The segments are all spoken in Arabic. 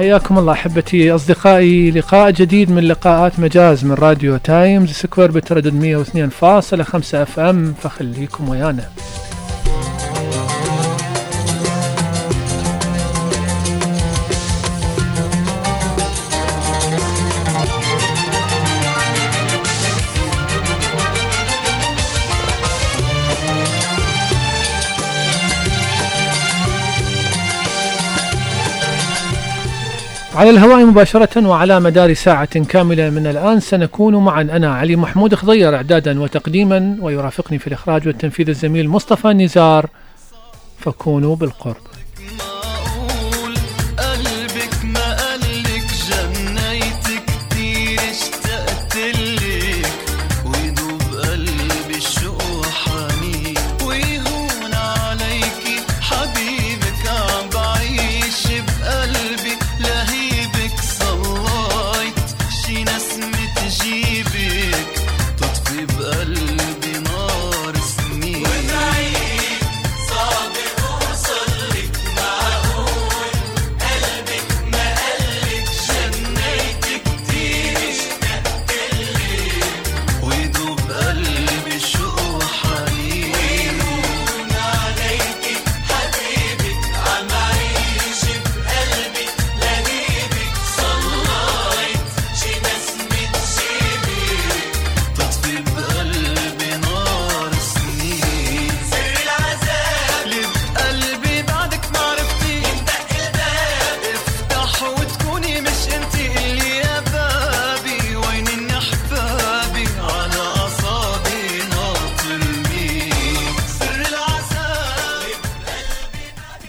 حياكم الله أحبتي أصدقائي. لقاء جديد من لقاءات مجاز من راديو تايمز سكوير بتردد 102.5 FM. فخليكم ويانا. على الهواء مباشرة وعلى مدار ساعة كاملة من الآن سنكون معا. أنا علي محمود خضير إعدادا وتقديما ويرافقني في الإخراج والتنفيذ الزميل مصطفى نزار. فكونوا بالقرب.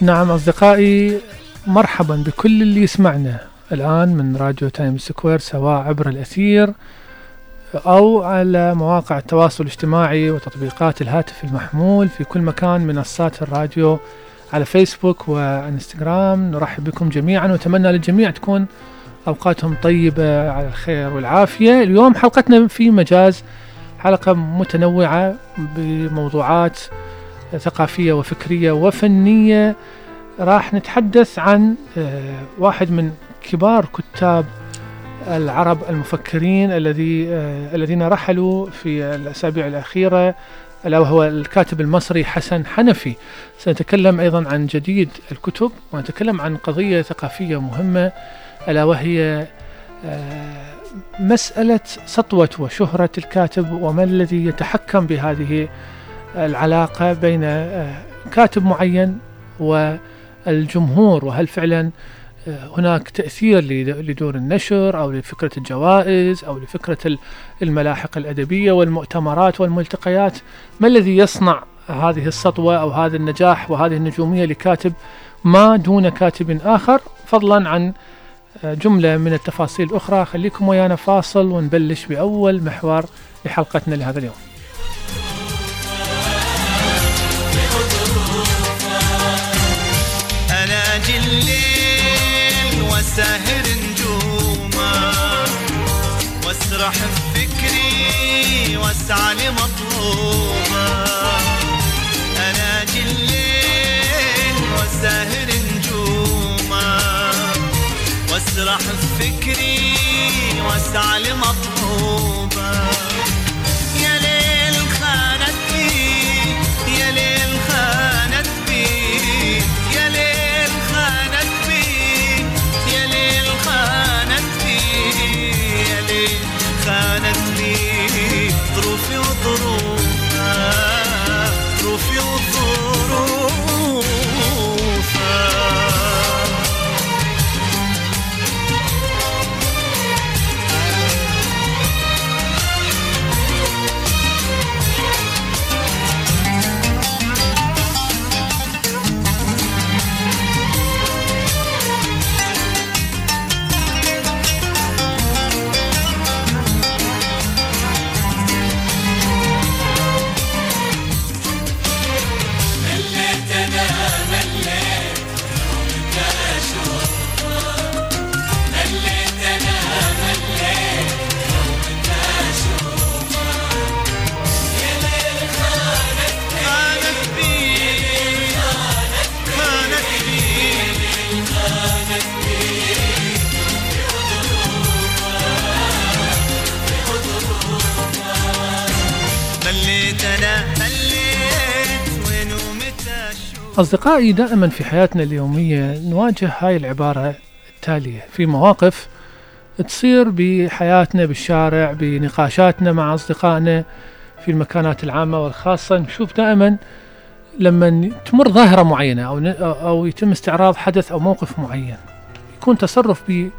نعم أصدقائي مرحبا بكل اللي يسمعنا الآن من راديو تايم سكوير سواء عبر الأثير أو على مواقع التواصل الاجتماعي وتطبيقات الهاتف المحمول في كل مكان منصات الراديو على فيسبوك وإنستغرام. نرحب بكم جميعا ونتمنى للجميع تكون أوقاتهم طيبة على الخير والعافية. اليوم حلقتنا في مجاز حلقة متنوعة بموضوعات ثقافية وفكرية وفنية راح نتحدث عن آه، واحد من كبار كتاب العرب المفكرين الذي آه، الذين رحلوا في الأسابيع الأخيرة ألا وهو الكاتب المصري حسن حنفي. سنتكلم أيضا عن جديد الكتب ونتكلم عن قضية ثقافية مهمة ألا وهي آه، مسألة سطوة وشهرة الكاتب وما الذي يتحكم بهذه العلاقة بين آه، كاتب معين والجمهور. وهل فعلا آه، هناك تأثير لد- لدور النشر أو لفكرة الجوائز أو لفكرة ال- الملاحق الأدبية والمؤتمرات والملتقيات؟ ما الذي يصنع هذه السطوة أو هذا النجاح وهذه النجومية لكاتب ما دون كاتب آخر؟ فضلا عن آه، جملة من التفاصيل الأخرى. خليكم ويانا فاصل ونبلش بأول محور لحلقتنا لهذا اليوم. الليل وساهر نجوما واسرح بفكري واسعى لمطلوبا أنا أجي الليل وساهر نجوما واسرح بفكري واسعى لمطلوبا أصدقائي دائما في حياتنا اليومية نواجه هاي العبارة التالية. في مواقف تصير بحياتنا بالشارع بنقاشاتنا مع أصدقائنا في المكانات العامة والخاصة نشوف دائما لما تمر ظاهرة معينة أو أو يتم استعراض حدث أو موقف معين. يكون تصرف ب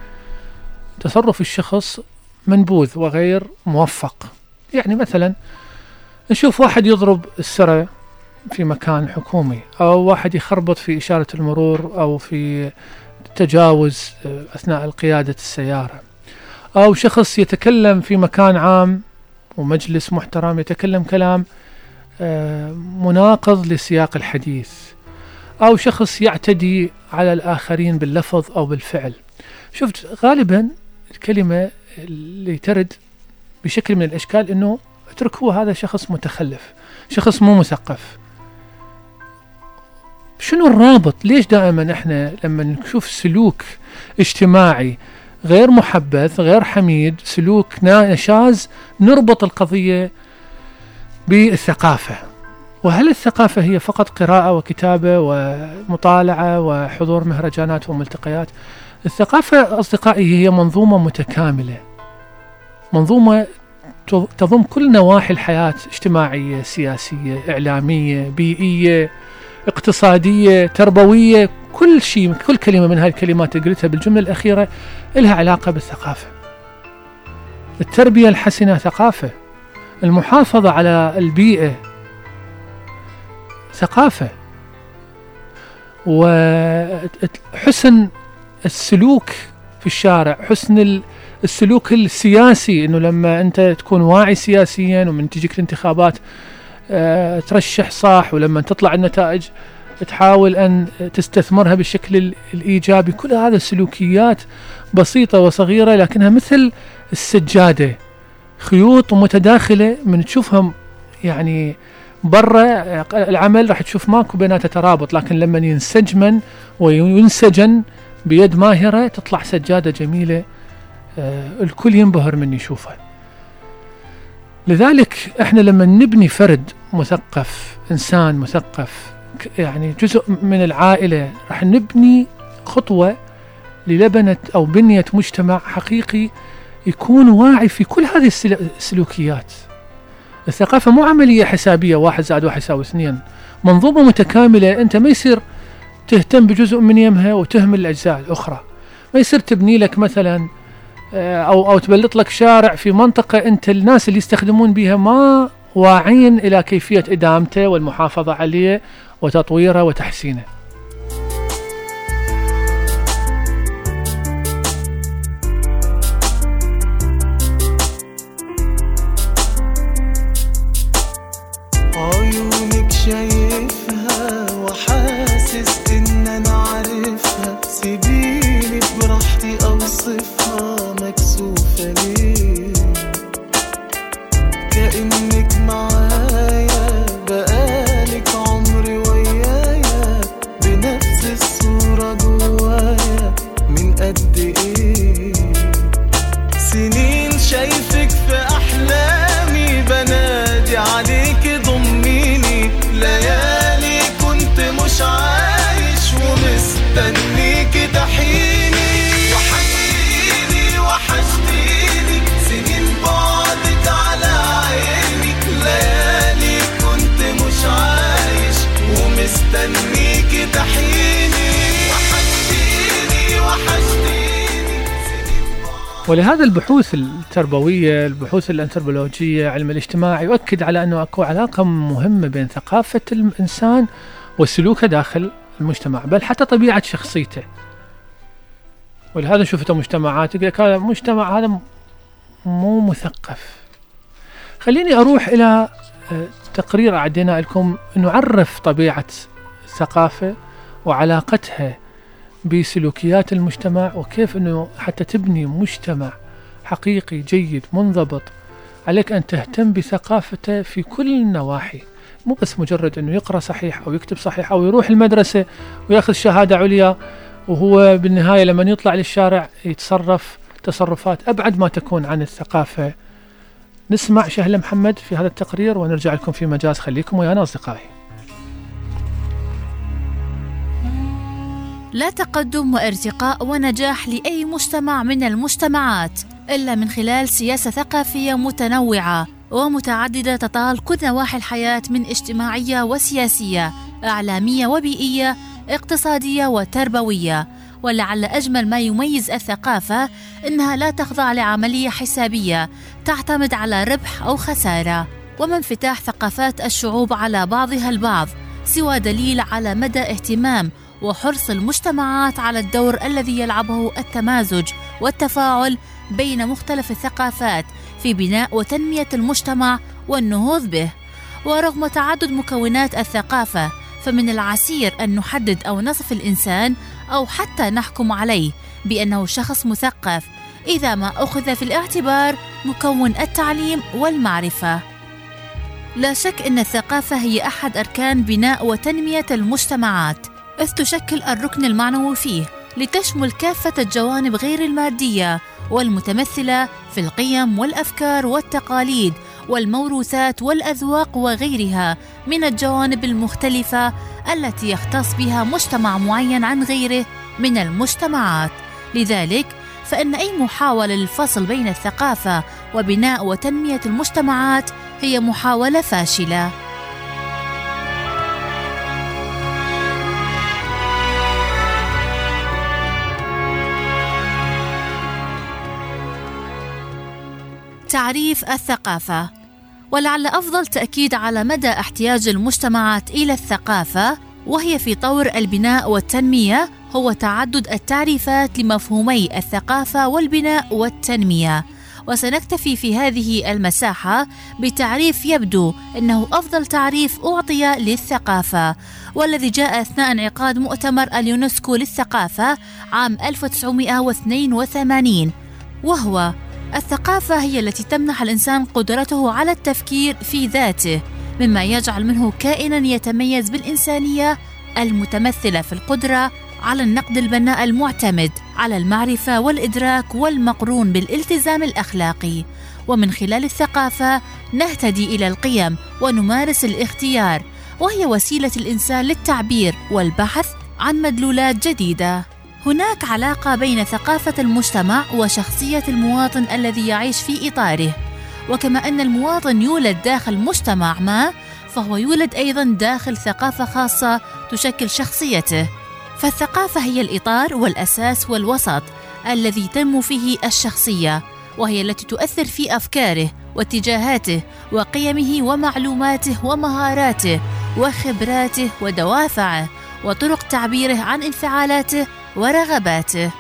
تصرف الشخص منبوذ وغير موفق. يعني مثلا نشوف واحد يضرب السرة في مكان حكومي أو واحد يخربط في إشارة المرور أو في تجاوز أثناء القيادة السيارة. أو شخص يتكلم في مكان عام ومجلس محترم يتكلم كلام آه، مناقض لسياق الحديث. أو شخص يعتدي على الآخرين باللفظ أو بالفعل. شفت غالبا الكلمة اللي ترد بشكل من الأشكال أنه اتركوه هذا شخص متخلف شخص مو مثقف. شنو الرابط؟ ليش دائما إحنا لما نشوف سلوك اجتماعي غير محبذ غير حميد سلوك نشاز نربط القضية بالثقافة؟ وهل الثقافة هي فقط قراءة وكتابة ومطالعة وحضور مهرجانات وملتقيات؟ الثقافة أصدقائي هي منظومة متكاملة. منظومة تضم كل نواحي الحياة اجتماعية سياسية إعلامية بيئية. اقتصادية تربوية كل شيء كل كلمة من هذه الكلمات اللي قلتها بالجملة الأخيرة لها علاقة بالثقافة. التربية الحسنة ثقافة. المحافظة على البيئة ثقافة. وحسن السلوك في الشارع حسن السلوك السياسي إنه لما أنت تكون واعي سياسيا ومن تجيك الانتخابات ترشح صح ولما تطلع النتائج تحاول أن تستثمرها بالشكل الإيجابي. كل هذا سلوكيات بسيطة وصغيرة لكنها مثل السجادة. خيوط متداخلة من تشوفها يعني برا العمل راح تشوف ماكو بيناتها ترابط لكن لما ينسجمن وينسجن بيد ماهرة تطلع سجادة جميلة آه الكل ينبهر من يشوفها. لذلك إحنا لما نبني فرد مثقف إنسان مثقف يعني جزء من العائلة راح نبني خطوة للبنه أو بنية مجتمع حقيقي يكون واعي في كل هذه السلوكيات. الثقافة مو عملية حسابية واحد زائد واحد يساوي اثنين. منظومة متكاملة أنت ما يصير تهتم بجزء من يمها وتهمل الأجزاء الأخرى. ما يصير تبني لك مثلا آه، أو أو تبلط لك شارع في منطقة أنت الناس اللي يستخدمون بها ما واعين إلى كيفية إدامته والمحافظة عليه وتطويره وتحسينه. ولهذا البحوث التربوية البحوث الأنثروبولوجية علم الاجتماع يؤكد على أنه أكو علاقة مهمة بين ثقافة الإنسان وسلوكه داخل المجتمع بل حتى طبيعة شخصيته. ولهذا شفت مجتمعات يقول لك هذا مجتمع هذا مو مثقف. خليني أروح إلى آه، تقرير أعدينا لكم نعرف طبيعة الثقافة وعلاقتها بسلوكيات المجتمع وكيف أنه حتى تبني مجتمع حقيقي جيد منضبط عليك أن تهتم بثقافته في كل النواحي. مو بس مجرد أنه يقرأ صحيح أو يكتب صحيح أو يروح المدرسة ويأخذ شهادة عليا وهو بالنهاية لما يطلع للشارع يتصرف تصرفات أبعد ما تكون عن الثقافة. نسمع شهلة محمد في هذا التقرير ونرجع لكم في مجاز. خليكم ويانا أصدقائي. لا تقدم وارتقاء ونجاح لأي مجتمع من المجتمعات إلا من خلال سياسة ثقافية متنوعة ومتعددة تطال كل نواحي الحياة من اجتماعية وسياسية إعلامية وبيئية اقتصادية وتربوية. ولعل أجمل ما يميز الثقافة إنها لا تخضع لعملية حسابية تعتمد على ربح أو خسارة. وما انفتاح ثقافات الشعوب على بعضها البعض سوى دليل على مدى اهتمام وحرص المجتمعات على الدور الذي يلعبه التمازج والتفاعل بين مختلف الثقافات في بناء وتنمية المجتمع والنهوض به. ورغم تعدد مكونات الثقافة فمن العسير أن نحدد أو نصف الإنسان أو حتى نحكم عليه بأنه شخص مثقف إذا ما أخذ في الاعتبار مكون التعليم والمعرفة. لا شك أن الثقافة هي أحد أركان بناء وتنمية المجتمعات. إذ تشكل الركن المعنوي فيه لتشمل كافة الجوانب غير المادية والمتمثلة في القيم والأفكار والتقاليد والموروثات والأذواق وغيرها من الجوانب المختلفة التي يختص بها مجتمع معين عن غيره من المجتمعات. لذلك فإن أي محاولة للفصل بين الثقافة وبناء وتنمية المجتمعات هي محاولة فاشلة. تعريف الثقافة ولعل أفضل تأكيد على مدى احتياج المجتمعات إلى الثقافة وهي في طور البناء والتنمية هو تعدد التعريفات لمفهومي الثقافة والبناء والتنمية. وسنكتفي في هذه المساحة بتعريف يبدو أنه أفضل تعريف أعطي للثقافة والذي جاء أثناء انعقاد مؤتمر اليونسكو للثقافة عام 1982 وهو الثقافة هي التي تمنح الإنسان قدرته على التفكير في ذاته مما يجعل منه كائنا يتميز بالإنسانية المتمثلة في القدرة على النقد البناء المعتمد على المعرفة والإدراك والمقرون بالالتزام الأخلاقي. ومن خلال الثقافة نهتدي إلى القيم ونمارس الاختيار وهي وسيلة الإنسان للتعبير والبحث عن مدلولات جديدة. هناك علاقة بين ثقافة المجتمع وشخصية المواطن الذي يعيش في إطاره. وكما أن المواطن يولد داخل مجتمع ما فهو يولد أيضا داخل ثقافة خاصة تشكل شخصيته. فالثقافة هي الإطار والأساس والوسط الذي تنمو فيه الشخصية وهي التي تؤثر في أفكاره واتجاهاته وقيمه ومعلوماته ومهاراته وخبراته ودوافعه وطرق تعبيره عن انفعالاته ورغباته.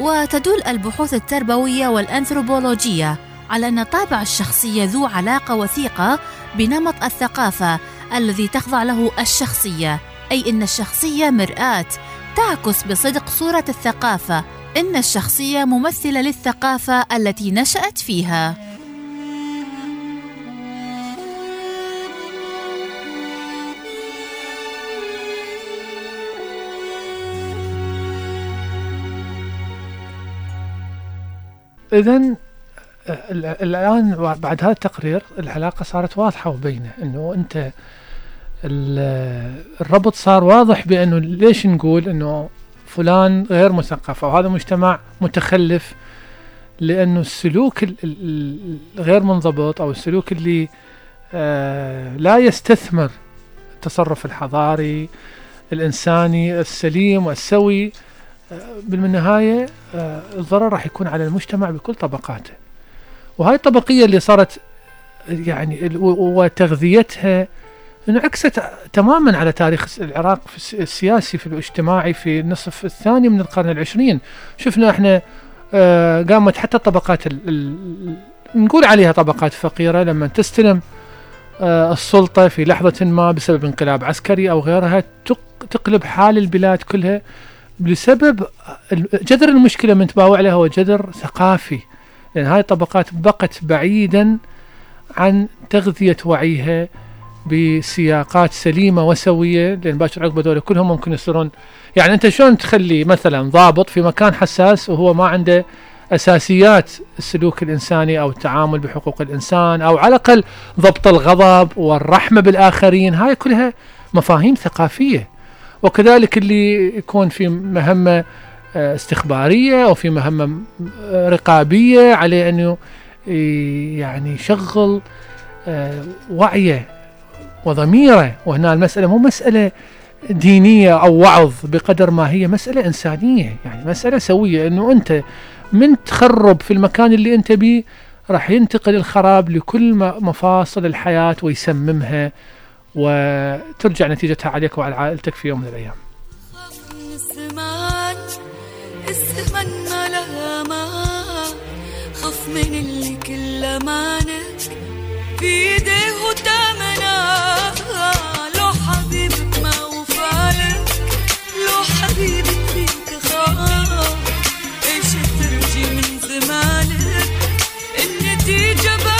وتدل البحوث التربوية والأنثروبولوجية على أن طابع الشخصيه ذو علاقة وثيقة بنمط الثقافة الذي تخضع له الشخصية أي إن الشخصية مرآة تعكس بصدق صورة الثقافة إن الشخصية ممثلة للثقافة التي نشأت فيها. اذا الآن بعد هذا التقرير العلاقة صارت واضحة وبينه إنه أنت الربط صار واضح بأنه ليش نقول إنه فلان غير مثقف أو هذا مجتمع متخلف؟ لأنه السلوك الغير منضبط أو السلوك اللي آه لا يستثمر التصرف الحضاري الإنساني السليم والسوي بالنهاية آه، الضرر راح يكون على المجتمع بكل طبقاته. وهاي الطبقية اللي صارت يعني وتغذيتها انعكست تماما على تاريخ العراق في السياسي في الاجتماعي في النصف الثاني من القرن العشرين. شفنا إحنا آه، قامت حتى الطبقات نقول عليها طبقات فقيرة لما تستلم آه، السلطة في لحظة ما بسبب انقلاب عسكري أو غيرها تقلب حال البلاد كلها بسبب جذر المشكلة من تباوع عليها هو جذر ثقافي. لأن هاي الطبقات بقت بعيدا عن تغذية وعيها بسياقات سليمة وسوية. لأن باكر عقب هذول كلهم ممكن يصيرون يعني أنت شلون تخلي مثلا ضابط في مكان حساس وهو ما عنده أساسيات السلوك الإنساني أو التعامل بحقوق الإنسان أو على الأقل ضبط الغضب والرحمة بالآخرين؟ هاي كلها مفاهيم ثقافية. وكذلك اللي يكون في مهمة آه، استخبارية أو في مهمة آه، رقابية عليه أنه يعني يشغل آه، وعيه وضميره. وهنا المسألة مو مسألة دينية أو وعظ بقدر ما هي مسألة إنسانية يعني مسألة سوية. أنه أنت من تخرب في المكان اللي أنت بيه راح ينتقل الخراب لكل مفاصل الحياة ويسممها. وترجع نتيجتها عليك وعلى عائلتك في يوم من الأيام. خف من اللي كل مانك في إيديه تامنا لو حبيبك ما وفالك لو حبيبك فيك خاف. إيش ترجي من زمانك النتيجة باينة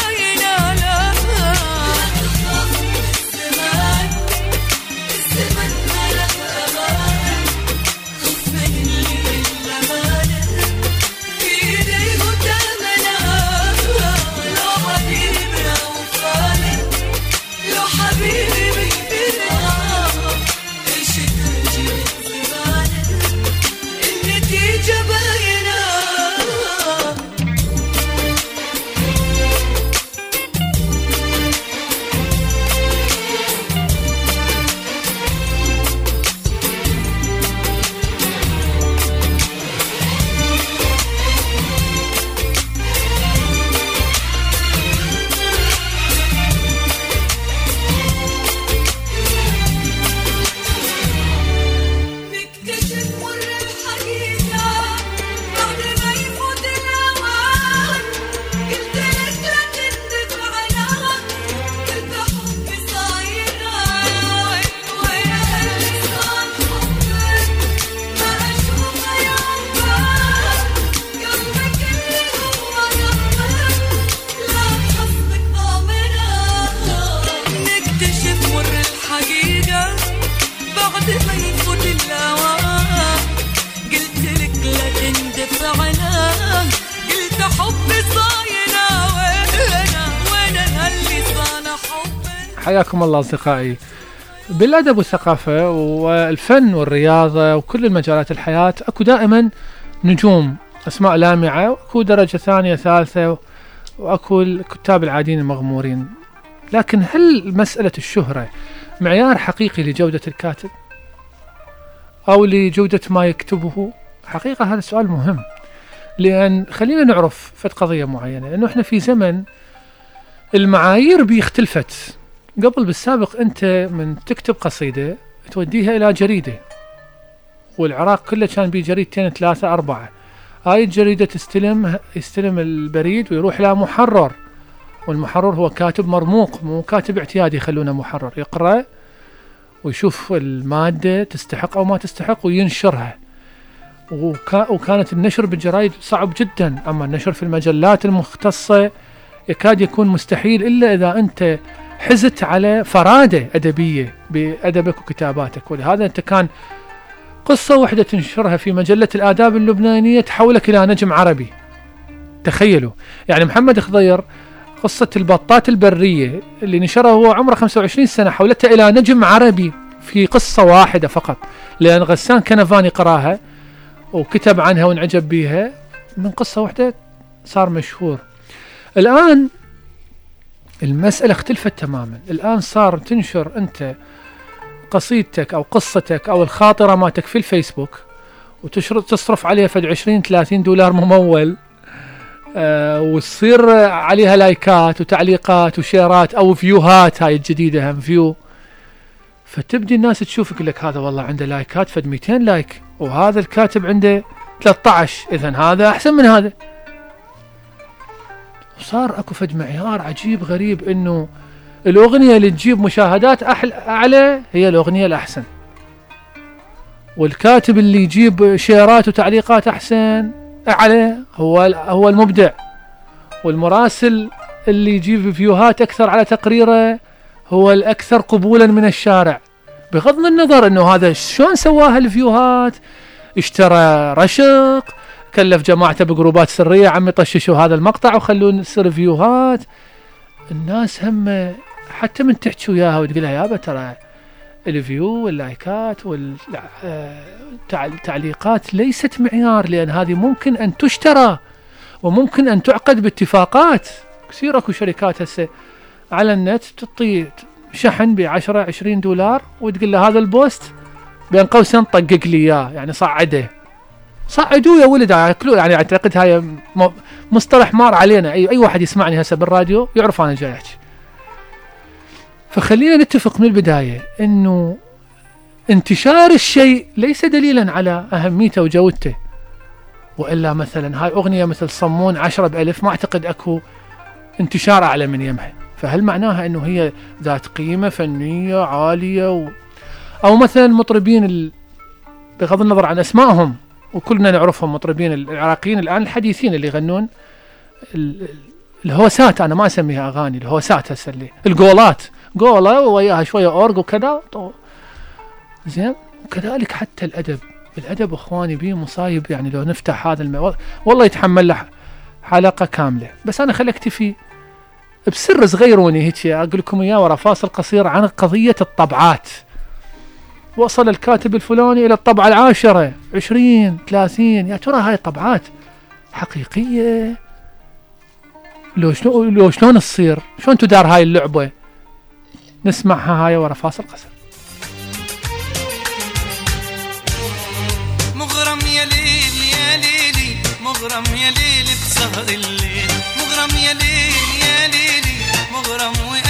حياكم الله أصدقائي. بالأدب والثقافة والفن والرياضة وكل المجالات الحياة أكو دائما نجوم أسماء لامعة وأكو درجة ثانية ثالثة وأكو الكتاب العاديين المغمورين. لكن هل مسألة الشهرة معيار حقيقي لجودة الكاتب أو لجودة ما يكتبه؟ حقيقة هذا سؤال مهم لأن خلينا نعرف فت قضية معينة. أنه إحنا في زمن المعايير بيختلفت. قبل بالسابق أنت من تكتب قصيدة توديها إلى جريدة والعراق كله كان بيه جريدتين ثلاثة أربعة. هاي الجريدة تستلم يستلم البريد ويروح إلى محرر والمحرر هو كاتب مرموق مو كاتب اعتيادي يخلونه محرر يقرأ ويشوف المادة تستحق أو ما تستحق وينشرها. وكا وكانت النشر بالجرايد صعب جدا أما النشر في المجلات المختصة يكاد يكون مستحيل إلا إذا أنت حزت على فرادة أدبية بأدبك وكتاباتك. ولهذا أنت كان قصة واحدة تنشرها في مجلة الآداب اللبنانية تحولك إلى نجم عربي. تخيلوا. يعني محمد خضير قصة البطات البرية اللي نشرها هو عمره 25 سنة حولتها إلى نجم عربي في قصة واحدة فقط. لأن غسان كنفاني قراها وكتب عنها وانعجب بيها. من قصة واحدة صار مشهور. الآن المسألة اختلفت تماما. الآن صار تنشر أنت قصيدتك أو قصتك أو الخاطرة مالتك في الفيسبوك وتصرف عليها فد 20 30 دولار ممول آه وتصير عليها لايكات وتعليقات وشيرات أو فيوهات. هاي الجديدة هم view. فتبدي الناس تشوفك لك هذا والله عنده لايكات فد 200 لايك. وهذا الكاتب عنده 13 اذا هذا أحسن من هذا. وصار اكو فد معيار عجيب غريب انه الاغنية اللي تجيب مشاهدات أحل أعلى هي الأغنية الأحسن. والكاتب اللي يجيب شيرات وتعليقات أحسن أعلى هو هو المبدع. والمراسل اللي يجيب فيوهات أكثر على تقريره هو الأكثر قبولا من الشارع. بغض النظر إنه هذا شلون سواها الفيوهات اشترى رشق كلف جماعته بجروبات سرية. عم يطششوا هذا المقطع وخلون يصير فيوهات. الناس هم حتى من تحكي وياها وتقول لها يابا ترى ال view واللايكات والتعليقات ليست معيار لأن هذه ممكن أن تشترى وممكن أن تعقد باتفاقات. كثير أكو شركات هسه على النت تعطي شحن ب 10 20 دولار وتقول له هذا ال post بين قوسين طقق لي إياه يعني صعده. صعدوه يا ولد اكلوه يعني اعتقد هاي مصطلح مار علينا. اي أي واحد يسمعني هسه بالراديو يعرف أنا جاي أحكي. فخلينا نتفق من البداية إنه انتشار الشيء ليس دليلا على أهميته وجودته وإلا مثلا هاي أغنية مثل صمون عشرة بألف ما أعتقد أكو انتشار أعلى من يمها. فهل معناها إنه هي ذات قيمة فنية عالية و... أو مثلا مطربين ال... بغض النظر عن أسمائهم وكلنا نعرفهم مطربين العراقيين الآن الحديثين اللي يغنون ال... الهوسات أنا ما أسميها أغاني الهوسات هسه اللي الجولات. جولا وياها شوية أورج وكذا. زين. وكذلك حتى الأدب. الأدب أخواني به مصايب يعني لو نفتح هذا المو... والله يتحمل له حلقة كاملة. بس أنا خلي أكتفي بسر صغيروني هيك أقول لكم إياه ورا فاصل قصير عن قضية الطبعات. وصل الكاتب الفلاني إلى الطبعة العاشرة. عشرين ثلاثين. يا ترى هاي الطبعات حقيقية؟ لو شلون لو شلون تصير؟ شلون تدار هاي اللعبة؟ نسمعها هاي ورا فاصل قصير مغرم يا ليل يا ليلي مغرم يا ليل بسهر الليل. مغرم يا ليل يا ليلي مغرم وقلبي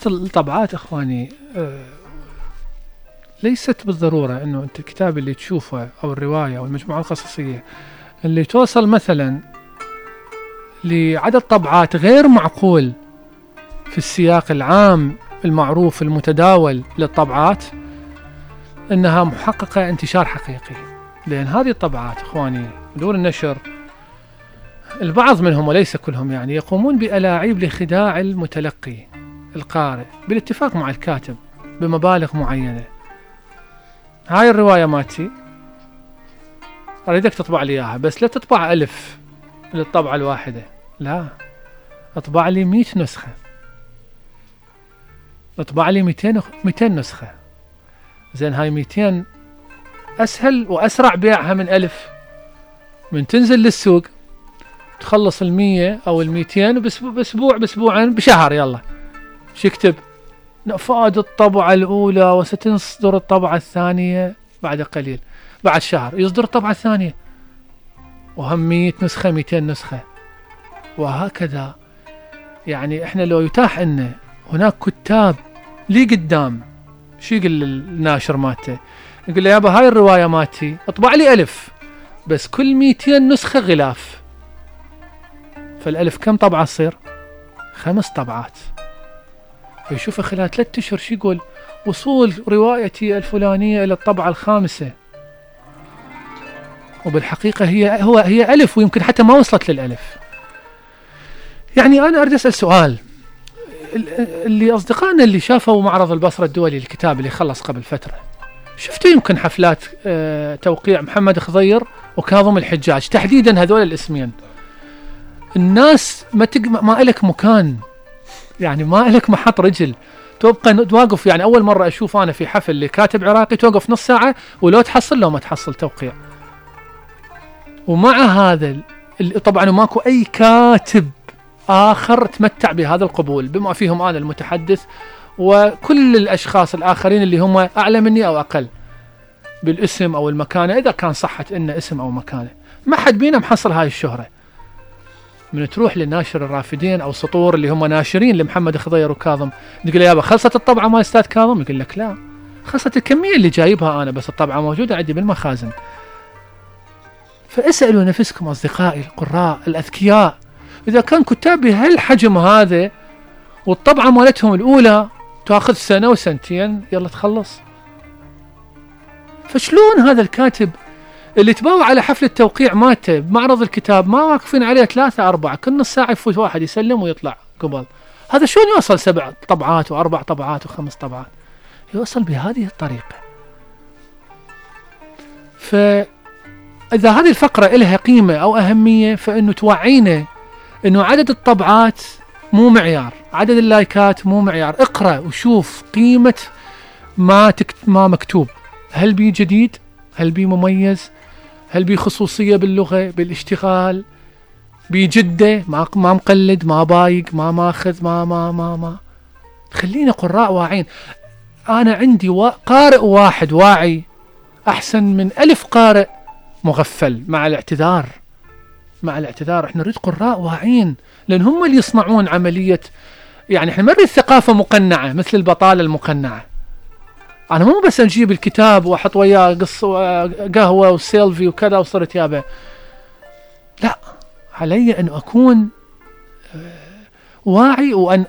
مسألة الطبعات إخواني آه، ليست بالضرورة أنه أنت الكتاب اللي تشوفه أو الرواية أو المجموعة القصصية اللي توصل مثلا لعدد طبعات غير معقول في السياق العام المعروف المتداول للطبعات أنها محققة انتشار حقيقي. لأن هذه الطبعات إخواني دور النشر البعض منهم وليس كلهم يعني يقومون بألاعيب لخداع المتلقي. القارئ بالاتفاق مع الكاتب بمبالغ معينة. هاي الرواية مالتي أريدك تطبع لي إياها بس لا تطبع ألف للطبعة الواحدة. لا اطبع لي مئة نسخة. اطبع لي 200 200 نسخة. زين هاي 200 أسهل وأسرع بيعها من ألف. من تنزل للسوق تخلص المية أو الميتين بأسبوع بأسبوعين بشهر يلا. شو يكتب؟ نفاد الطبعة الأولى وستصدر الطبعة الثانية بعد قليل. بعد شهر يصدر الطبعة الثانية. وهم 100 نسخة 200 نسخة. وهكذا. يعني إحنا لو يتاح لنا هناك كتاب لي قدام شو يقول الناشر مالته يقول له يابا هاي الرواية مالتي أطبع لي ألف. بس كل 200 نسخة غلاف. فالألف كم طبعة تصير؟ خمس طبعات. فيشوفه خلال ثلاثة أشهر شو يقول؟ وصول روايتي الفلانية إلى الطبعة الخامسة. وبالحقيقة هي هو هي ألف ويمكن حتى ما وصلت للألف. يعني أنا أريد أسأل سؤال. اللي أصدقائنا اللي شافوا معرض البصرة الدولي للكتاب اللي خلص قبل فترة شفتوا يمكن حفلات آه، توقيع محمد خضير وكاظم الحجاج؟ تحديدا هذول الاسمين. الناس ما تق... ما لك مكان. يعني ما لك محط رجل. تبقى توقف يعني أول مرة أشوف أنا في حفل لكاتب عراقي توقف نص ساعة ولو تحصل لو ما تحصل توقيع. ومع هذا طبعا ماكو أي كاتب آخر تمتع بهذا القبول بما فيهم أنا المتحدث وكل الأشخاص الآخرين اللي هم أعلى مني أو أقل بالاسم أو المكانة إذا كان صحت انه اسم أو مكانة. ما حد بينا محصل هاي الشهرة. من تروح لناشر الرافدين أو سطور اللي هم ناشرين لمحمد خضير وكاظم. تقول له يابا خلصت الطبعة مال أستاذ كاظم؟ يقول لك لا. خلصت الكمية اللي جايبها أنا بس الطبعة موجودة عندي بالمخازن. فاسألوا نفسكم أصدقائي القراء الأذكياء إذا كان كتاب بهالحجم هذا والطبعة مالتهم الأولى تأخذ سنة وسنتين يلا تخلص. فشلون هذا الكاتب اللي تباوع على حفل التوقيع مالته بمعرض الكتاب ما واقفين عليه ثلاثة أربعة كل نص ساعة يفوت واحد يسلم ويطلع قبل. هذا شلون يوصل سبع طبعات وأربع طبعات وخمس طبعات؟ يوصل بهذه الطريقة. فإذا هذه الفقرة إلها قيمة أو أهمية فإنه توعينا إنه عدد الطبعات مو معيار عدد اللايكات مو معيار. اقرأ وشوف قيمة ما تكت ما مكتوب. هل بي جديد؟ هل بي مميز؟ هل بي خصوصية باللغة بالاشتغال؟ بي جدة ما ما مقلد ما بايق ما ماخذ ما ما ما ما. خلينا قراء واعين. أنا عندي وا... قارئ واحد واعي أحسن من ألف قارئ مغفل مع الاعتذار. مع الاعتذار. إحنا نريد قراء واعين لأن هم اللي يصنعون عملية يعني إحنا ما نريد ثقافة مقنعة مثل البطالة المقنعة. أنا مو بس أجيب الكتاب وأحط وياه قص قهوة وسيلفي وكذا وصرت يابا. لا علي أن أكون آه، واعي وأن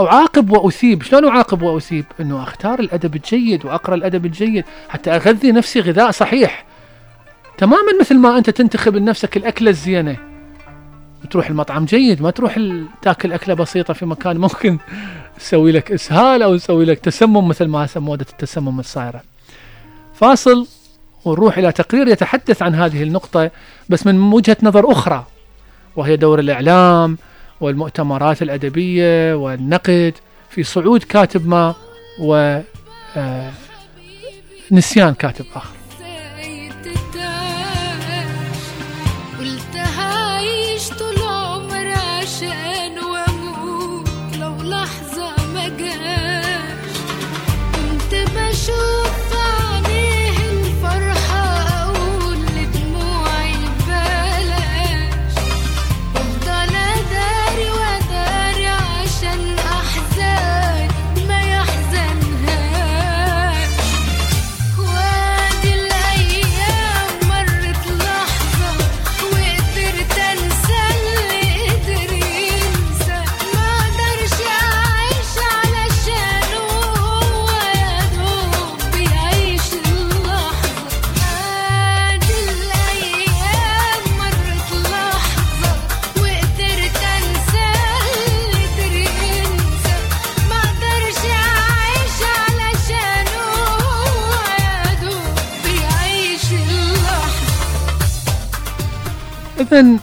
أعاقب وأثيب. شلون أعاقب وأثيب؟ أنه أختار الأدب الجيد وأقرأ الأدب الجيد حتى أغذي نفسي غذاء صحيح. تماما مثل ما أنت تنتخب لنفسك الأكلة الزينة. تروح المطعم جيد ما تروح تاكل أكلة بسيطة في مكان ممكن. تسوي لك إسهال أو تسوي لك تسمم مثل ما هسه موده التسمم الصايرة. فاصل ونروح إلى تقرير يتحدث عن هذه النقطة بس من وجهة نظر أخرى وهي دور الإعلام والمؤتمرات الأدبية والنقد في صعود كاتب ما و آه، نسيان كاتب آخر.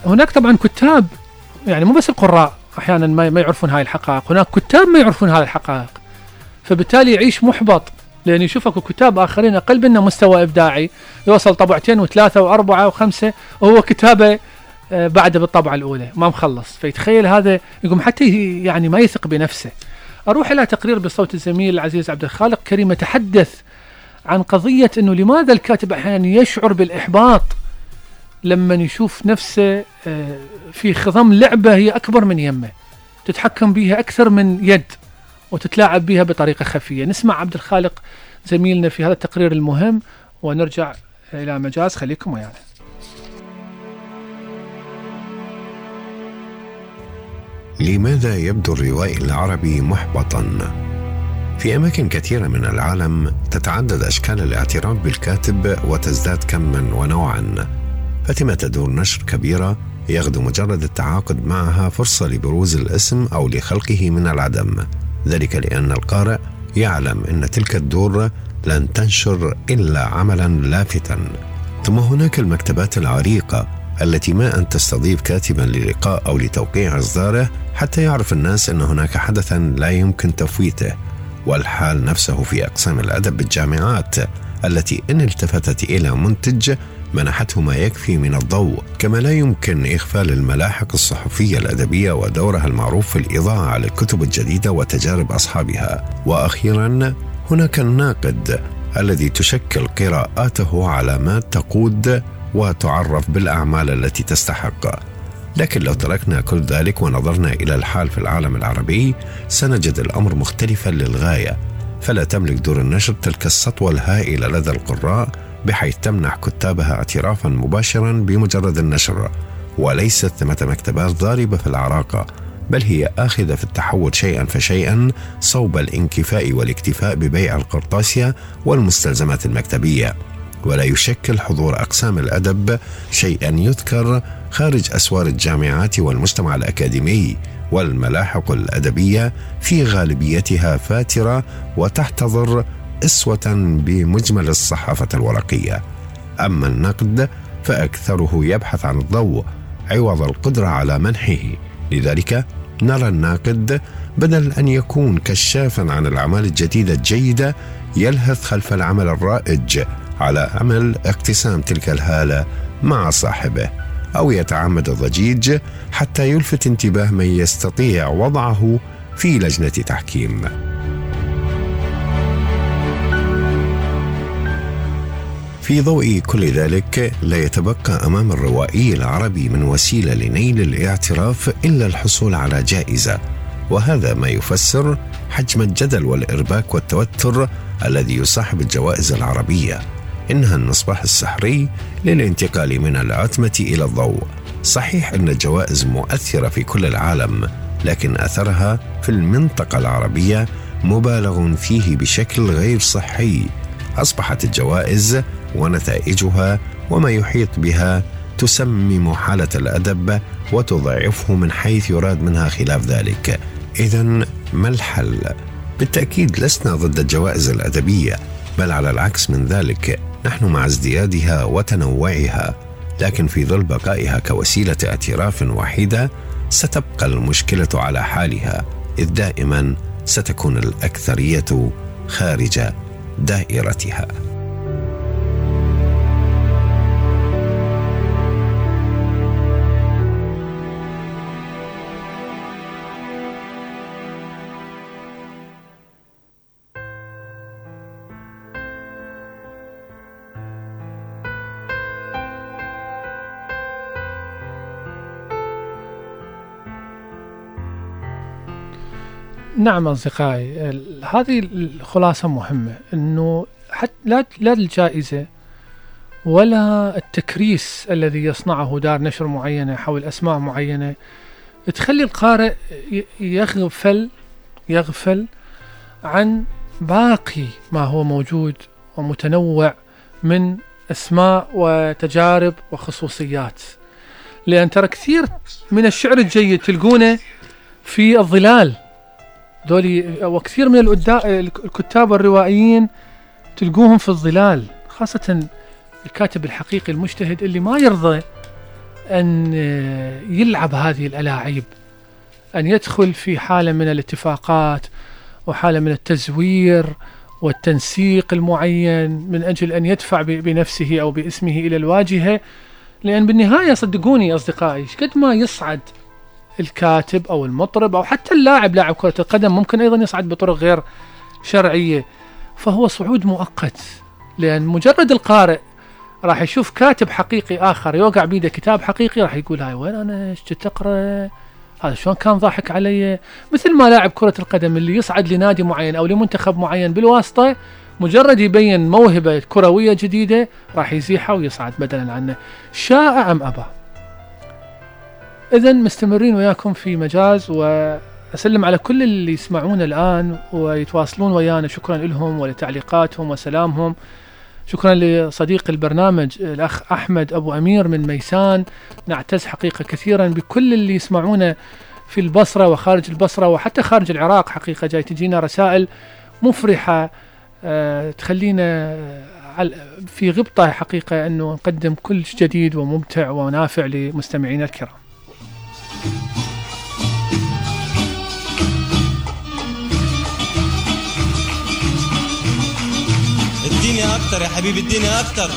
هناك طبعا كتاب يعني مو بس القراء أحيانا ما يعرفون هاي الحقائق، هناك كتاب ما يعرفون هاي الحقائق. فبالتالي يعيش محبط لأن يشوف أكو كتاب آخرين أقل منه مستوى إبداعي يوصل طبعتين وثلاثة وأربعة وخمسة وهو كتابة آه، بعده بالطبعة الأولى ما مخلص فيتخيل هذا يقوم حتى يعني ما يثق بنفسه. أروح إلى تقرير بصوت الزميل العزيز عبد الخالق كريم يتحدث عن قضية إنه لماذا الكاتب أحيانا يشعر بالإحباط لما يشوف نفسه آه، في خضم لعبة هي أكبر من يمه. تتحكم بها أكثر من يد وتتلاعب بها بطريقة خفية. نسمع عبد الخالق زميلنا في هذا التقرير المهم ونرجع إلى مجاز. خليكم ويانا. لماذا يبدو الروائي العربي محبطا؟ في أماكن كثيرة من العالم تتعدد أشكال الاعتراف بالكاتب وتزداد كما ونوعا. فاتمه تدور نشر كبيرة يغدو مجرد التعاقد معها فرصة لبروز الاسم أو لخلقه من العدم. ذلك لأن القارئ يعلم إن تلك الدور لن تنشر إلا عملا لافتا. ثم هناك المكتبات العريقة التي ما أن تستضيف كاتبا للقاء أو لتوقيع إصداره حتى يعرف الناس إن هناك حدثا لا يمكن تفويته. والحال نفسه في أقسام الأدب بالجامعات. التي إن التفتت إلى منتج منحته ما يكفي من الضوء كما لا يمكن إغفال الملاحق الصحفية الأدبية ودورها المعروف في الإضاءة على الكتب الجديدة وتجارب أصحابها. وأخيرا هناك الناقد الذي تشكل قراءاته علامات تقود وتعرف بالأعمال التي تستحق. لكن لو تركنا كل ذلك ونظرنا إلى الحال في العالم العربي سنجد الأمر مختلفا للغاية. فلا تملك دور النشر تلك السطوة الهائلة لدى القراء بحيث تمنح كتابها اعترافا مباشرا بمجرد النشر وليست ثمة مكتبات ضاربة في العراقة بل هي آخذة في التحول شيئا فشيئا صوب الانكفاء والاكتفاء ببيع القرطاسية والمستلزمات المكتبية. ولا يشكل حضور أقسام الأدب شيئا يذكر خارج أسوار الجامعات والمجتمع الأكاديمي. والملاحق الأدبية في غالبيتها فاترة وتحتضر إسوة بمجمل الصحافة الورقية. أما النقد فأكثره يبحث عن الضوء عوض القدرة على منحه. لذلك نرى الناقد بدل أن يكون كشافا عن الأعمال الجديدة الجيدة يلهث خلف العمل الرائج على أمل اقتسام تلك الهالة مع صاحبه. أو يتعمد الضجيج حتى يلفت انتباه من يستطيع وضعه في لجنة تحكيم. في ضوء كل ذلك لا يتبقى أمام الروائي العربي من وسيلة لنيل الاعتراف إلا الحصول على جائزة. وهذا ما يفسر حجم الجدل والإرباك والتوتر الذي يصاحب الجوائز العربية. إنها المصباح السحري للانتقال من العتمة إلى الضوء. صحيح أن الجوائز مؤثرة في كل العالم لكن أثرها في المنطقة العربية مبالغ فيه بشكل غير صحي. أصبحت الجوائز ونتائجها وما يحيط بها تسمم حالة الأدب وتضعفه من حيث يراد منها خلاف ذلك. اذا ما الحل؟ بالتأكيد لسنا ضد الجوائز الأدبية بل على العكس من ذلك. نحن مع ازديادها وتنوعها لكن في ظل بقائها كوسيلة اعتراف وحيدة ستبقى المشكلة على حالها إذ دائما ستكون الأكثرية خارج دائرتها. نعم أصدقائي ال- هذه الخلاصة مهمة إنه حتى لا لا الجائزة ولا التكريس الذي يصنعه دار نشر معينة حول أسماء معينة تخلي القارئ يغفل يغفل عن باقي ما هو موجود ومتنوع من أسماء وتجارب وخصوصيات. لأن ترى كثير من الشعر الجيد تلقونه في الظلال. ذولي وكثير من الكتاب والروائيين تلقوهم في الظلال خاصة الكاتب الحقيقي المجتهد اللي ما يرضى أن يلعب هذه الألاعيب أن يدخل في حالة من الاتفاقات وحالة من التزوير والتنسيق المعين من أجل أن يدفع بنفسه أو باسمه إلى الواجهة. لأن بالنهاية صدقوني أصدقائي قد ما يصعد الكاتب أو المطرب أو حتى اللاعب لاعب كرة القدم ممكن أيضا يصعد بطرق غير شرعية. فهو صعود مؤقت لأن مجرد القارئ راح يشوف كاتب حقيقي آخر يوقع بيده كتاب حقيقي راح يقول هاي وين أنا؟ إيش كنت اقرا هذا شلون كان ضاحك علي؟ مثل ما لاعب كرة القدم اللي يصعد لنادي معين أو لمنتخب معين بالواسطة مجرد يبين موهبة كروية جديدة راح يزيحها ويصعد بدلا عنه. شاء أم أبى؟ اذا مستمرين وياكم في مجاز وأسلم على كل اللي يسمعونا الآن ويتواصلون ويانا. شكرا لهم ولتعليقاتهم وسلامهم. شكرا لصديق البرنامج الأخ أحمد أبو أمير من ميسان. نعتز حقيقة كثيرا بكل اللي يسمعونا في البصرة وخارج البصرة وحتى خارج العراق. حقيقة جاي تجينا رسائل مفرحة آه، تخلينا على- في غبطة حقيقة إنه نقدم كل جديد وممتع ونافع لمستمعينا الكرام. أكتر يا حبيبي اديني أكتر.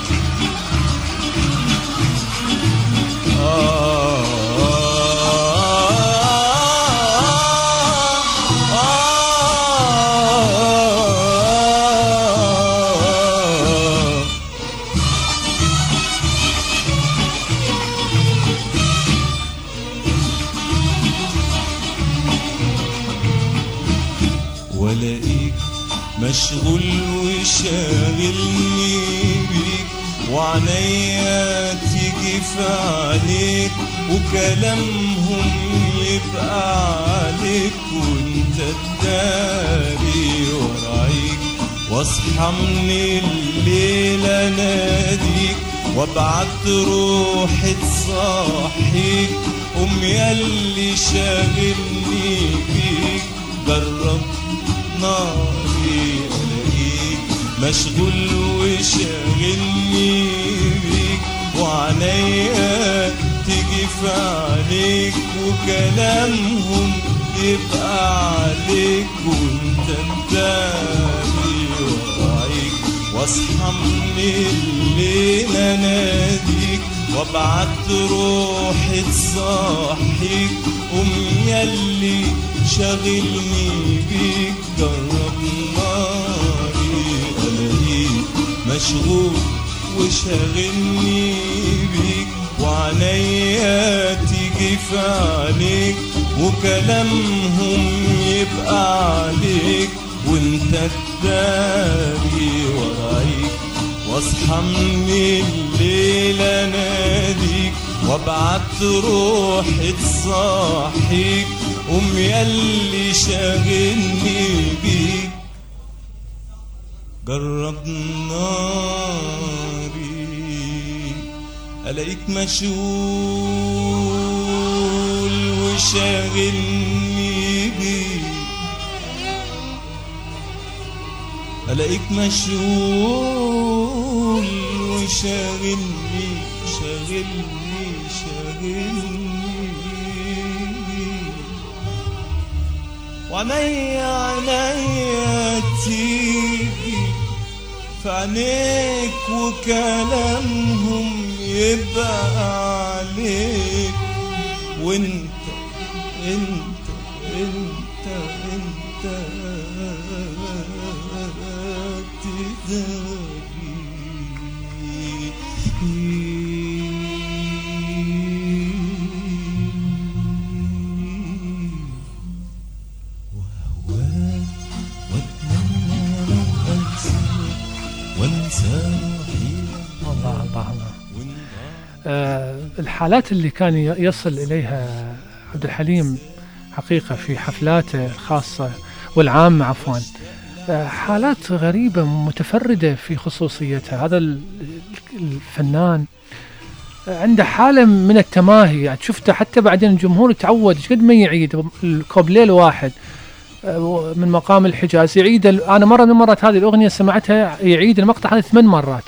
عليك وكلامهم يبقى عليك وانت تداري ورايك. واصحى من الليل اناديك وابعت روحي تصحيك قوم ياللي شاغلني بيك جرب ناري ألاقيك. مشغول وشاغلني بيك وعنيا تيجي في عليك وكلامهم يبقى عليك وانت تداري ورايك. واصحى من الليل اناديك وابعت روحي تصحيك قوم ياللي شاغلني بيك جرب ناري. مشغول وشاغلني بيك وعنيا تيجي في وكلامهم يبقى عليك وانت تداري ورايك. واصحى من الليل اناديك وابعت روحي تصحيك قوم ياللي شاغلني بيك. جرب ناري الاقيك مشغول وشاغلني بيك. الاقيك مشغول وشاغلني شاغلني شاغلني. وعينيا عينيا تيجي في عينيك وكلامهم يبقى عليك وانت انت الحالات اللي كان يصل إليها عبد الحليم حقيقة في حفلاته الخاصة والعامة عفوا آه، حالات غريبة متفردة في خصوصيتها هذا ال- الفنان آه، عنده حالة من التماهي. يعني شفته حتى بعدين الجمهور يتعود إيش قد ما يعيد؟ الكوبليه الواحد آه، من مقام الحجاز. يعيد أنا مرة من المرات هذه الأغنية سمعتها يعيد المقطع هذا ثمان مرات.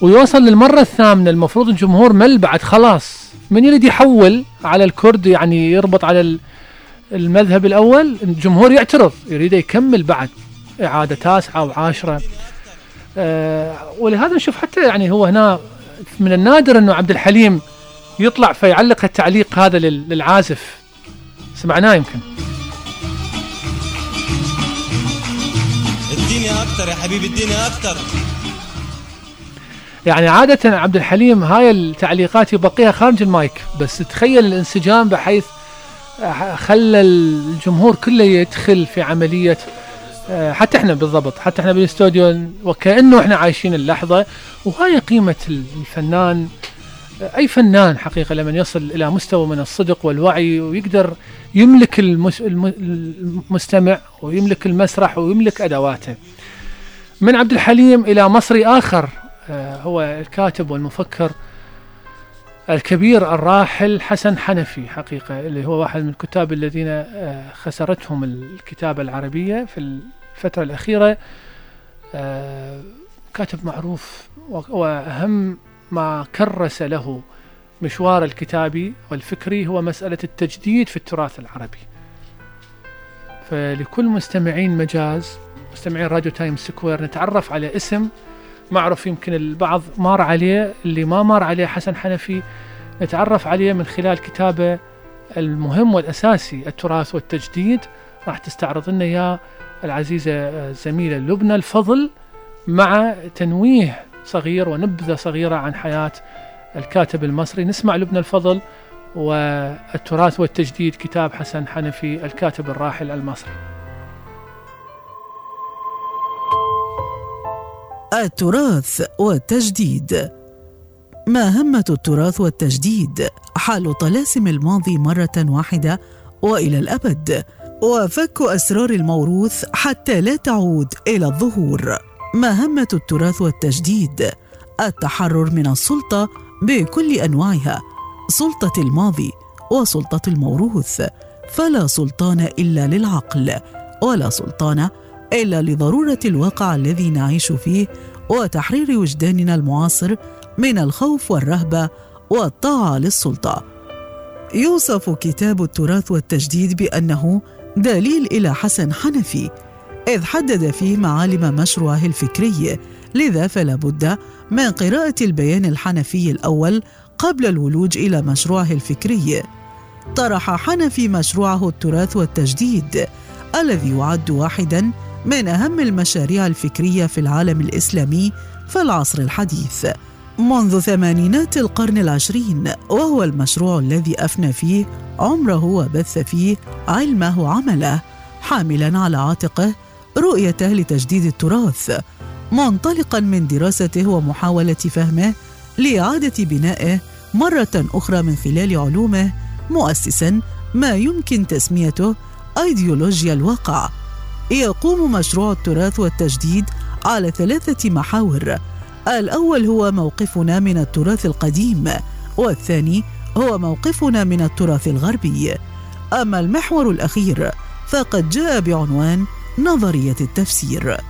ويوصل للمرة الثامنة المفروض الجمهور مل بعد خلاص. من يريد يحول على الكرد يعني يربط على ال- المذهب الأول الجمهور يعترض يريد يكمل بعد إعادة تاسعة وعاشرة. آه ولهذا نشوف حتى يعني هو هنا من النادر أنه عبد الحليم يطلع فيعلق التعليق هذا لل- للعازف. سمعناه يمكن. اديني أكتر يا حبيبي اديني أكتر. يعني عادة عبد الحليم هاي التعليقات يبقيها خارج المايك بس تخيل الانسجام بحيث آه، خلى الجمهور كله يدخل في عملية آه، حتى إحنا بالضبط حتى إحنا بالاستوديو وكأنه إحنا عايشين اللحظة وهاي قيمة الفنان آه، أي فنان حقيقة لما يصل إلى مستوى من الصدق والوعي ويقدر يملك المس- الم- المستمع ويملك المسرح ويملك أدواته. من عبد الحليم إلى مصري آخر هو الكاتب والمفكر الكبير الراحل حسن حنفي حقيقة اللي هو واحد من الكتاب الذين آه، خسرتهم الكتابة العربية في الفترة الأخيرة. آه، كاتب معروف وأهم ما كرس له مشوار الكتابي والفكري هو مسألة التجديد في التراث العربي. فلكل مستمعين مجاز مستمعين راديو تايم سكوير نتعرف على اسم معروف يمكن البعض مار عليه اللي ما مار عليه حسن حنفي نتعرف عليه من خلال كتابه المهم والأساسي التراث والتجديد. راح تستعرض لنا إياه العزيزة آه، زميلة لبنى الفضل مع تنويه صغير ونبذة صغيرة عن حياة الكاتب المصري. نسمع لبنى الفضل والتراث والتجديد كتاب حسن حنفي الكاتب الراحل المصري. التراث والتجديد. مهمة التراث والتجديد؟ حال طلاسم الماضي مرة واحدة وإلى الأبد وفك أسرار الموروث حتى لا تعود إلى الظهور. مهمة التراث والتجديد؟ التحرر من السلطة بكل أنواعها سلطة الماضي وسلطة الموروث. فلا سلطان إلا للعقل ولا سلطان إلا لضرورة الواقع الذي نعيش فيه وتحرير وجداننا المعاصر من الخوف والرهبة والطاعة للسلطة. يوصف كتاب التراث والتجديد بأنه دليل إلى حسن حنفي إذ حدد فيه معالم مشروعه الفكري لذا فلا بد من قراءة البيان الحنفي الأول قبل الولوج إلى مشروعه الفكري. طرح حنفي مشروعه التراث والتجديد الذي يعد واحدا من أهم المشاريع الفكرية في العالم الإسلامي في العصر الحديث. منذ ثمانينات القرن العشرين وهو المشروع الذي أفنى فيه عمره وبث فيه علمه وعمله حاملا على عاتقه رؤيته لتجديد التراث منطلقا من دراسته ومحاولة فهمه لإعادة بنائه مرة أخرى من خلال علومه مؤسسا ما يمكن تسميته أيديولوجيا الواقع يقوم مشروع التراث والتجديد على ثلاثة محاور. الأول هو موقفنا من التراث القديم والثاني هو موقفنا من التراث الغربي. أما المحور الأخير فقد جاء بعنوان نظرية التفسير.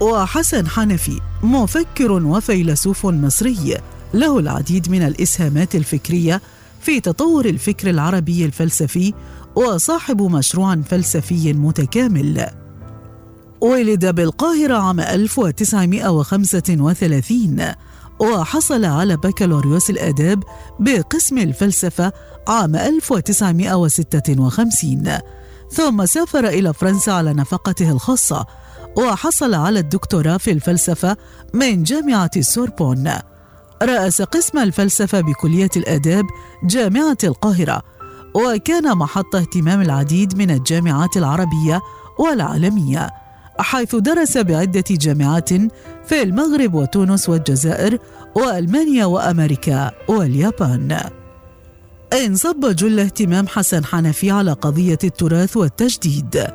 وحسن حنفي مفكر وفيلسوف مصري له العديد من الإسهامات الفكرية في تطور الفكر العربي الفلسفي وصاحب مشروع فلسفي متكامل. ولد بالقاهرة عام 1935 وحصل على بكالوريوس الآداب بقسم الفلسفة عام 1956 ثم سافر إلى فرنسا على نفقته الخاصة وحصل على الدكتوراه في الفلسفة من جامعة السوربون رأس قسم الفلسفة بكلية الآداب جامعة القاهرة. وكان محط اهتمام العديد من الجامعات العربية والعالمية حيث درس بعدة جامعات في المغرب وتونس والجزائر وألمانيا وأمريكا واليابان. انصب جل اهتمام حسن حنفي على قضية التراث والتجديد.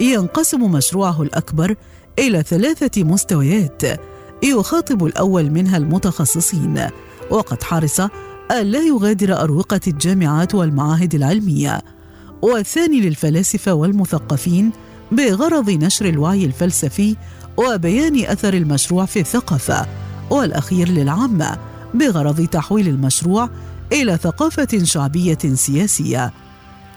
ينقسم مشروعه الأكبر إلى ثلاثة مستويات يخاطب الأول منها المتخصصين وقد حرص ألا يغادر أروقة الجامعات والمعاهد العلمية. والثاني للفلاسفة والمثقفين بغرض نشر الوعي الفلسفي وبيان أثر المشروع في الثقافة. والأخير للعامة بغرض تحويل المشروع إلى ثقافة شعبية سياسية.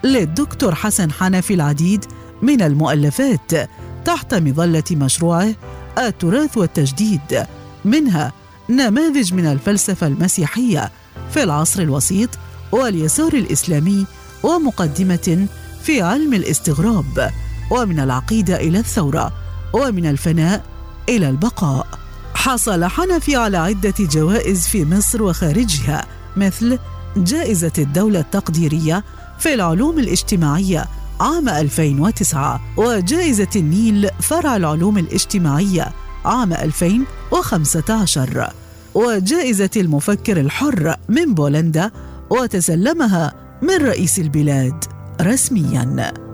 للدكتور حسن حنفي العديد من المؤلفات تحت مظلة مشروعه التراث والتجديد منها نماذج من الفلسفة المسيحية في العصر الوسيط واليسار الإسلامي ومقدمة في علم الاستغراب ومن العقيدة إلى الثورة ومن الفناء إلى البقاء. حصل حنفي على عدة جوائز في مصر وخارجها مثل جائزة الدولة التقديرية في العلوم الاجتماعية عام 2009 وجائزة النيل فرع العلوم الاجتماعية عام 2015 وجائزة المفكر الحر من بولندا وتسلمها من رئيس البلاد رسمياً.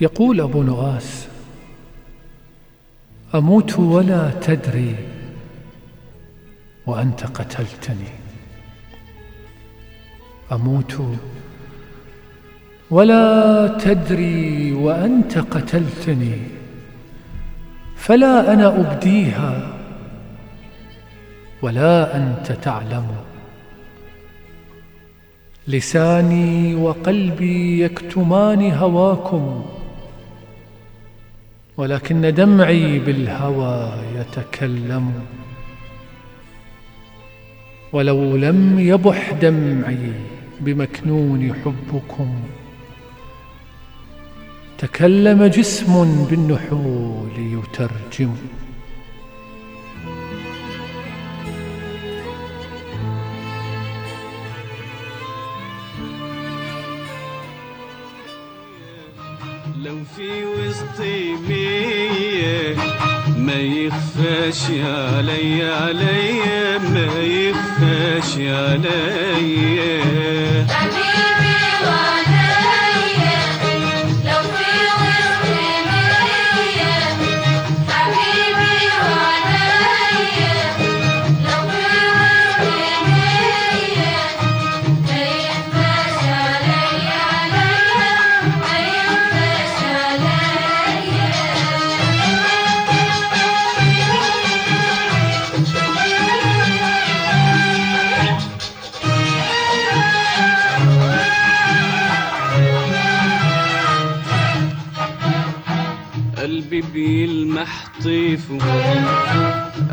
يقول أبو نغاس أموت ولا تدري وأنت قتلتني. أموت ولا تدري وأنت قتلتني فلا أنا أبديها ولا أنت تعلم. لساني وقلبي يكتمان هواكم ولكن دمعي بالهوى يتكلم. ولو لم يبح دمعي بمكنون حبكم تكلم جسم بالنحول يترجم. ما يخفاش علي علي ما يخفاش علي حبيبي بيلمح طيفه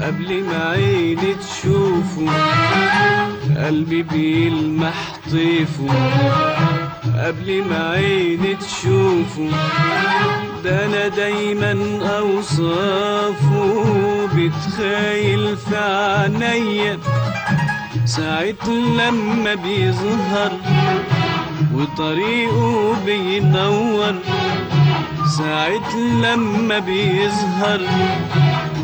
قبل ما عيني تشوفه قلبي بيلمح طيفه قبل ما عيني تشوفه ده أنا دايما أوصافه. بتخيل في عينيا ساعة لما بيظهر وطريقه بينور. ساعة لما بيظهر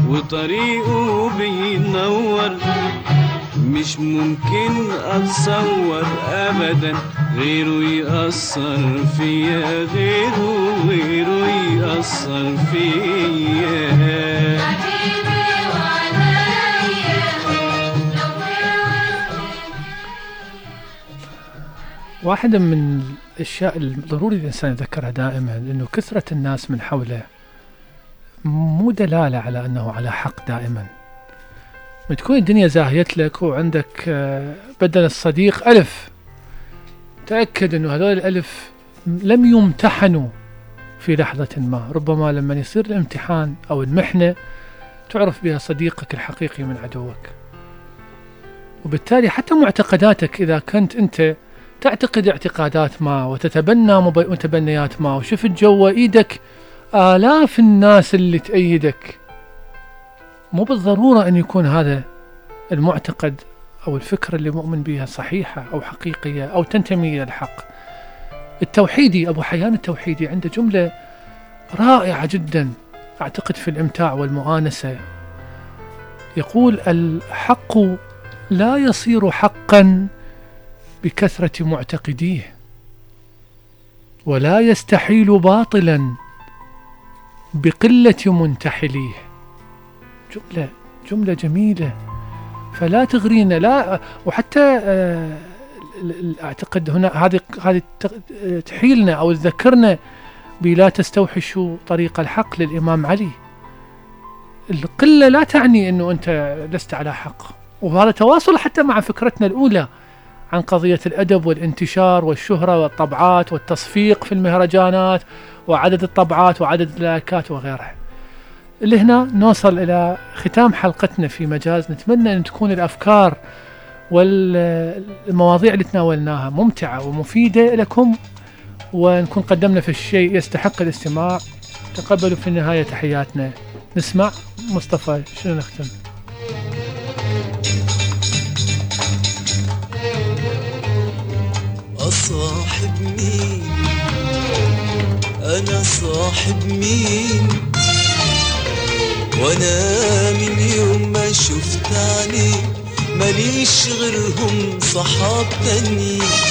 وطريقه بينور. مش ممكن أتصور ابدا غيره يأثر فيا غيره غيره يأثر فيا. واحدة من الأشياء الضروري الإنسان يذكرها دائما أنه كثرة الناس من حوله مو دلالة على أنه على حق دائما. ما تكون الدنيا زاهيت لك وعندك آه، بدل الصديق ألف. تأكد أنه هذول الألف لم يمتحنوا في لحظة ما. ربما لما يصير الامتحان أو المحنة تعرف بها صديقك الحقيقي من عدوك. وبالتالي حتى معتقداتك إذا كنت أنت تعتقد اعتقادات ما وتتبنى متبنيات ما؟ وشفت جوا إيدك آلاف الناس اللي تأيدك. مو بالضرورة أن يكون هذا المعتقد أو الفكرة اللي مؤمن بها صحيحة أو حقيقية أو تنتمي إلى الحق. التوحيدي أبو حيان التوحيدي عنده جملة رائعة جدا أعتقد في الإمتاع والمؤانسة. يقول الحق لا يصير حقا بكثرة معتقديه. ولا يستحيل باطلا بقلة منتحليه. جملة جملة جميلة. فلا تغرينا لا وحتى آه، أعتقد هنا هذه هذه تحيلنا أو تذكرنا بلا تستوحشوا طريق الحق للإمام علي. القلة لا تعني إنه أنت لست على حق. وهذا تواصل حتى مع فكرتنا الأولى. عن قضية الأدب والانتشار والشهرة والطبعات والتصفيق في المهرجانات وعدد الطبعات وعدد اللايكات وغيرها. اللي هنا نوصل إلى ختام حلقتنا في مجاز. نتمنى أن تكون الأفكار والمواضيع اللي تناولناها ممتعة ومفيدة لكم ونكون قدمنا في الشيء يستحق الاستماع. تقبلوا في النهاية تحياتنا. نسمع مصطفى شنو نختم؟ أصاحب مين؟ أنا صاحب مين؟ وأنا من يوم ما شفت عليك ماليش غيرهم صحاب تانيين.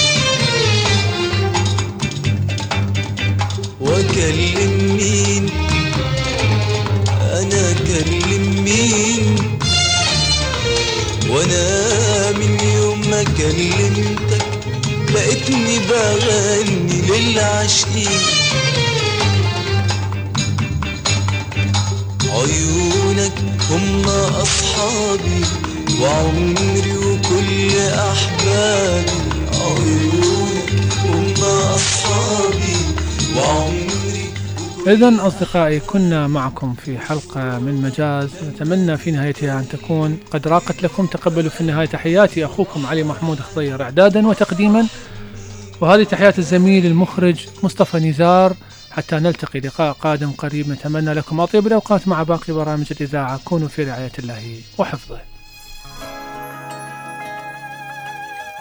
وعمري وكل أحبابي هم أصحابي وعمري إذا أصدقائي كنا معكم في حلقة من مجاز. نتمنى في نهايتها أن تكون قد راقت لكم. تقبلوا في النهاية تحياتي أخوكم علي محمود خضير إعدادا وتقديما. وهذه تحيات الزميل المخرج مصطفى نزار. حتى نلتقي لقاء قادم قريب نتمنى لكم أطيب الأوقات مع باقي برامج الإذاعة. كونوا في رعاية الله وحفظه.